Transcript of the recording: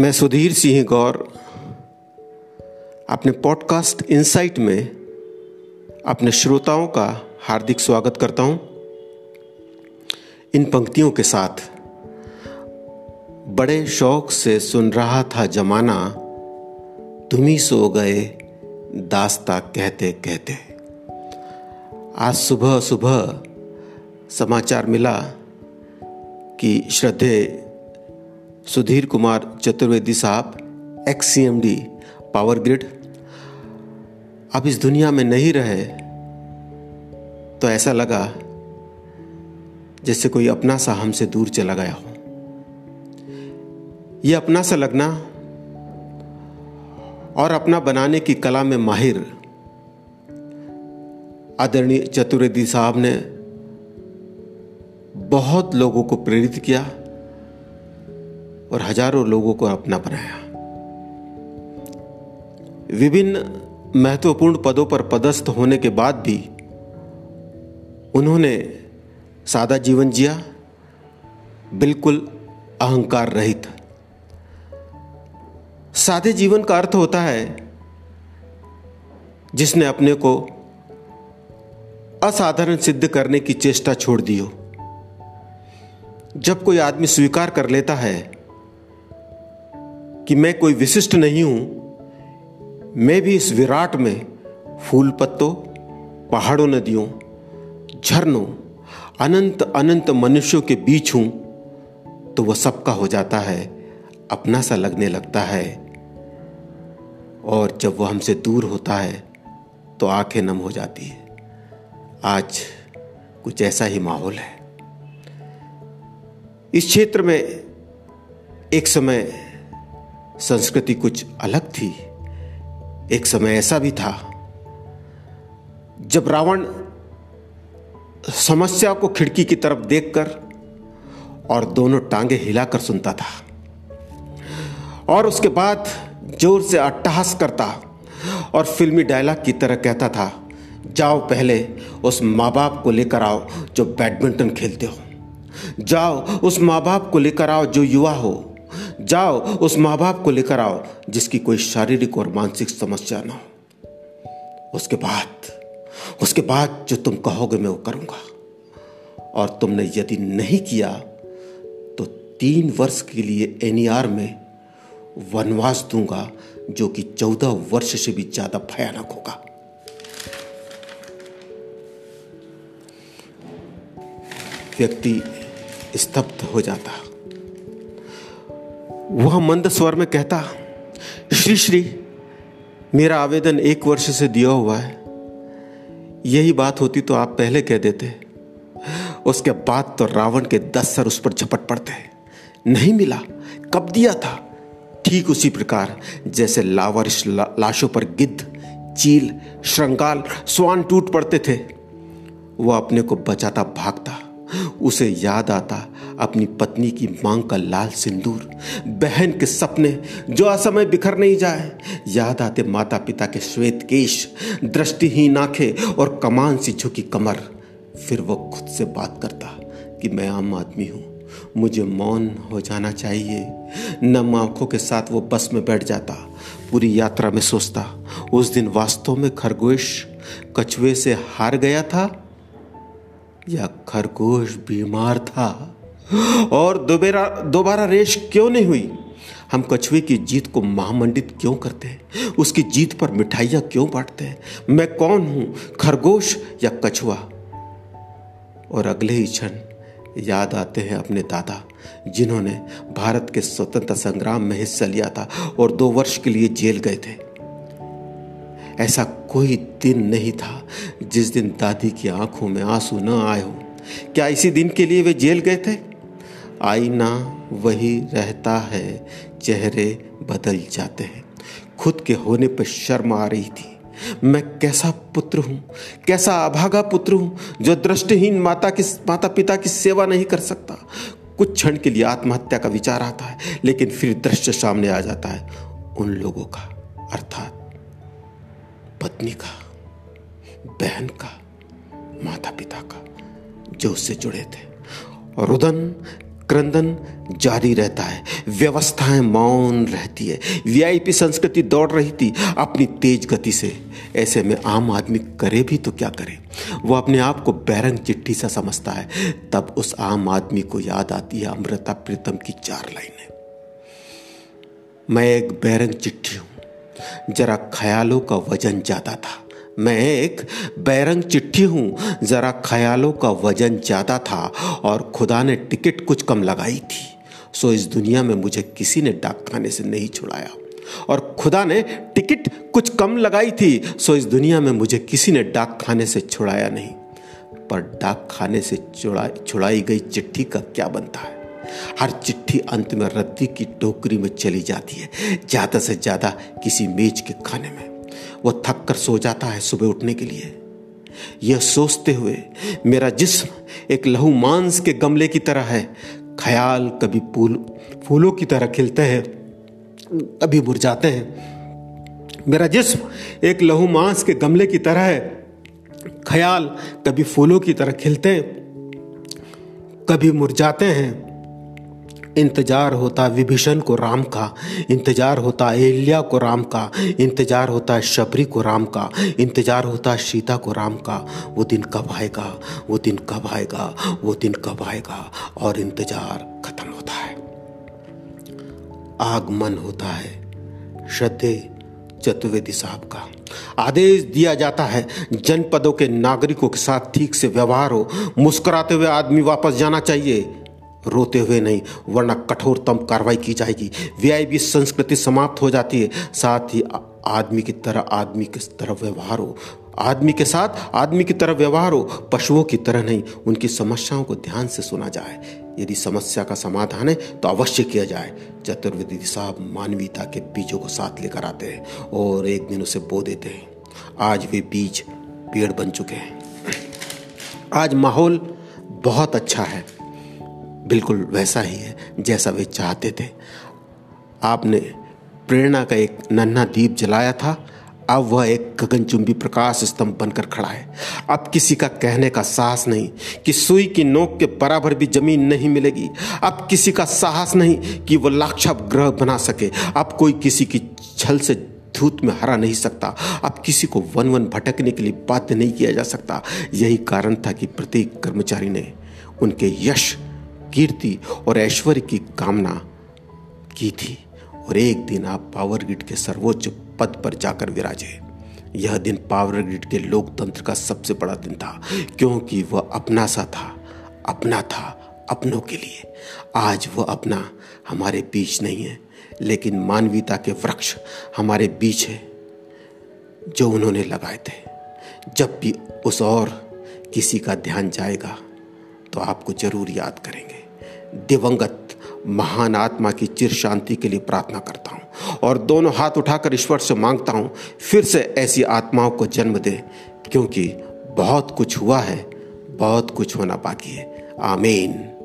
मैं सुधीर सिंह गौर, अपने podcast insight में अपने श्रोताओं का हार्दिक स्वागत करता हूँ। इन पंक्तियों के साथ बड़े शौक से सुन रहा था जमाना, तुम ही सो गए दास्ता कहते कहते आज सुबह सुबह समाचार मिला कि श्रद्धे सुधीर कुमार चतुर्वेदी साहब एक्स डी पावर ग्रिड अब इस दुनिया में नहीं रहे तो ऐसा लगा जैसे कोई अपना सा हमसे दूर चला गया हो। यह अपना सा लगना और अपना बनाने की कला में माहिर आदरणीय चतुर्वेदी साहब ने बहुत लोगों को प्रेरित किया। और हज़ारों लोगों को अपना बनाया। विभिन्न महत्वपूर्ण पदों पर पदस्थ होने के बाद भी उन्होंने सादा जीवन जिया, बिल्कुल अहंकार रहित। सादे जीवन का अर्थ होता है जिसने अपने को असाधारण सिद्ध करने की चेष्टा छोड़ दी हो जब कोई आदमी स्वीकार कर लेता है कि मैं कोई विशिष्ट नहीं हूँ। मैं भी इस विराट में फूल पत्तों, पहाड़ों, नदियों, झरनों, अनंत अनंत मनुष्यों के बीच हूँ तो वह सबका हो जाता है, अपना सा लगने लगता है। और जब वह हमसे दूर होता है तो आँखें नम हो जाती है। आज कुछ ऐसा ही माहौल है। इस क्षेत्र में एक समय संस्कृति कुछ अलग थी। एक समय ऐसा भी था, जब रावण समस्या को खिड़की की तरफ़ देखकर और दोनों टांगे हिलाकर सुनता था और उसके बाद ज़ोर से अट्टहास करता और फिल्मी डायलॉग की तरह कहता था, जाओ पहले उस माँ बाप को लेकर आओ जो बैडमिंटन खेलते हो। जाओ उस माँ बाप को लेकर आओ जो युवा हो। जाओ, उस माँ बाप को लेकर आओ, जिसकी कोई शारीरिक और मानसिक समस्या ना हो। उसके बाद उसके बाद जो तुम कहोगे मैं वो करूँगा। और तुमने यदि नहीं किया तो तीन वर्ष के लिए एनईआर में वनवास दूँगा, जो कि चौदह वर्ष से भी ज़्यादा भयानक होगा। व्यक्ति स्तब्ध हो जाता। वह मंद स्वर में कहता श्री श्री मेरा आवेदन एक वर्ष से दिया हुआ है। यही बात होती तो आप पहले कह देते। उसके बाद तो रावण के दस सर उस पर झपट पड़ते। नहीं मिला। कब दिया था? ठीक उसी प्रकार जैसे लावारिश ला, लाशों पर गिद्ध चील श्रृंगाल स्वान टूट पड़ते थे। वह अपने को बचाता भागता। उसे याद आता अपनी पत्नी की मांग का लाल सिंदूर, बहन के सपने, जो असमय बिखर नहीं जाए। याद आते माता पिता के श्वेत केश, दृष्टिहीन आँखें और कमान सी झुकी कमर। फिर वो खुद से बात करता कि मैं आम आदमी हूँ, मुझे मौन हो जाना चाहिए। नम आँखों के साथ वो बस में बैठ जाता, पूरी यात्रा में सोचता, उस दिन वास्तव में खरगोश कछुए से हार गया था या खरगोश बीमार था? और दोबारा दोबारा रेश क्यों नहीं हुई? हम कछुए की जीत को महामंडित क्यों करते हैं? उसकी जीत पर मिठाइयाँ क्यों बांटते हैं? मैं कौन हूँ, खरगोश या कछुआ? और अगले ही क्षण याद आते हैं अपने दादा, जिन्होंने भारत के स्वतंत्र संग्राम में हिस्सा लिया था और दो वर्ष के लिए जेल गए थे। ऐसा कोई दिन नहीं था जिस दिन दादी की आँखों में आँसू न आए हो। क्या इसी दिन के लिए वे जेल गए थे? आईना वही रहता है, चेहरे बदल जाते हैं। खुद के होने पर शर्म आ रही थी। मैं कैसा पुत्र हूँ? कैसा अभागा पुत्र हूँ, जो दृष्टिहीन माता की माता पिता की सेवा नहीं कर सकता? कुछ क्षण के लिए आत्महत्या का विचार आता है, लेकिन फिर दृश्य सामने आ जाता है, उन लोगों का, अर्थात पत्नी का, बहन का माता पिता का, जो उससे जुड़े थे। रुदन क्रंदन जारी रहता है, व्यवस्थाएँ मौन रहती है। वीआईपी संस्कृति दौड़ रही थी, अपनी तेज गति से। ऐसे में आम आदमी करे भी तो क्या करे? वो अपने आप को बैरंग चिट्ठी सा समझता है। तब उस आम आदमी को याद आती है अमृता प्रीतम की चार लाइनें। मैं एक बैरंग चिट्ठी हूँ। जरा ख्यालों का वज़न ज़्यादा था। मैं एक बैरंग चिट्ठी हूँ। जरा ख्यालों का वज़न ज़्यादा था और खुदा ने टिकट कुछ कम लगाई थी। सो इस दुनिया में मुझे किसी ने डाक खाने से नहीं छुड़ाया। और खुदा ने टिकट कुछ कम लगाई थी। सो इस दुनिया में मुझे किसी ने डाक खाने से छुड़ाया नहीं। पर डाक खाने से छुड़ा, छुड़ाई गई चिट्ठी का क्या बनता है? हर चिट्ठी अंत में रद्दी की टोकरी में चली जाती है, ज़्यादा से ज़्यादा किसी मेज के खाने में। वो थक कर सो जाता है सुबह उठने के लिए। यह सोचते हुए, मेरा जिस्म एक लहू मांस के गमले की तरह है। ख्याल कभी फूल, फूलों की तरह खिलते हैं, कभी मुरझाते हैं। मेरा जिस्म एक लहू मांस के गमले की तरह है। ख्याल कभी फूलों की तरह खिलते कभी मुरझाते हैं। इंतज़ार होता विभीषण को राम का, इंतज़ार होता एलिया को राम का, इंतज़ार होता शबरी को राम का, इंतज़ार होता सीता को राम का। वो दिन कब आएगा? वो दिन कब आएगा? वो दिन कब आएगा? और इंतज़ार खत्म होता है। आगमन होता है श्रद्धे चतुर्वेदी साहब का। आदेश दिया जाता है, जनपदों के नागरिकों के साथ ठीक से व्यवहार हो, मुस्कुराते हुए आदमी वापस जाना चाहिए। रोते हुए नहीं, वरना कठोरतम कार्रवाई की जाएगी। वीआईपी संस्कृति समाप्त हो जाती है। साथ ही आदमी की तरह आदमी की तरह व्यवहार हो। आदमी के साथ आदमी की तरह व्यवहार हो, पशुओं की तरह नहीं। उनकी समस्याओं को ध्यान से सुना जाए। यदि समस्या का समाधान है तो अवश्य किया जाए। चतुर्वेदी साहब मानवीयता के बीजों को साथ लेकर आते हैं और एक दिन उसे बो देते हैं। आज वे बीज पेड़ बन चुके हैं। आज माहौल बहुत अच्छा है। बिल्कुल वैसा ही है, जैसा वे चाहते थे। आपने प्रेरणा का एक नन्हा दीप जलाया था, अब वह एक गगनचुंबी प्रकाश स्तंभ बनकर खड़ा है। अब किसी का कहने का साहस नहीं कि सुई की नोक के बराबर भी ज़मीन नहीं मिलेगी। अब किसी का साहस नहीं कि वह लाक्षाप ग्रह बना सके। अब कोई किसी की छल से धूत में हरा नहीं सकता। अब किसी को वन वन भटकने के लिए बाध्य नहीं किया जा सकता। यही कारण था कि प्रत्येक कर्मचारी ने उनके यश कीर्ति और ऐश्वर्य की कामना की थी और एक दिन आप पावर ग्रिड के सर्वोच्च पद पर जाकर विराजे। यह दिन पावर ग्रिड के लोकतंत्र का सबसे बड़ा दिन था, क्योंकि वह अपना सा था, अपना था अपनों के लिए। आज वह अपना हमारे बीच नहीं है, लेकिन मानवीयता के वृक्ष हमारे बीच है, जो उन्होंने लगाए थे। जब भी उस और किसी का ध्यान जाएगा तो आपको ज़रूर याद करेंगे। दिवंगत महान आत्मा की चिर शांति के लिए प्रार्थना करता हूँ और दोनों हाथ उठाकर ईश्वर से माँगता हूँ, फिर से ऐसी आत्माओं को जन्म दे, क्योंकि बहुत कुछ हुआ है, बहुत कुछ होना बाकी है। आमीन।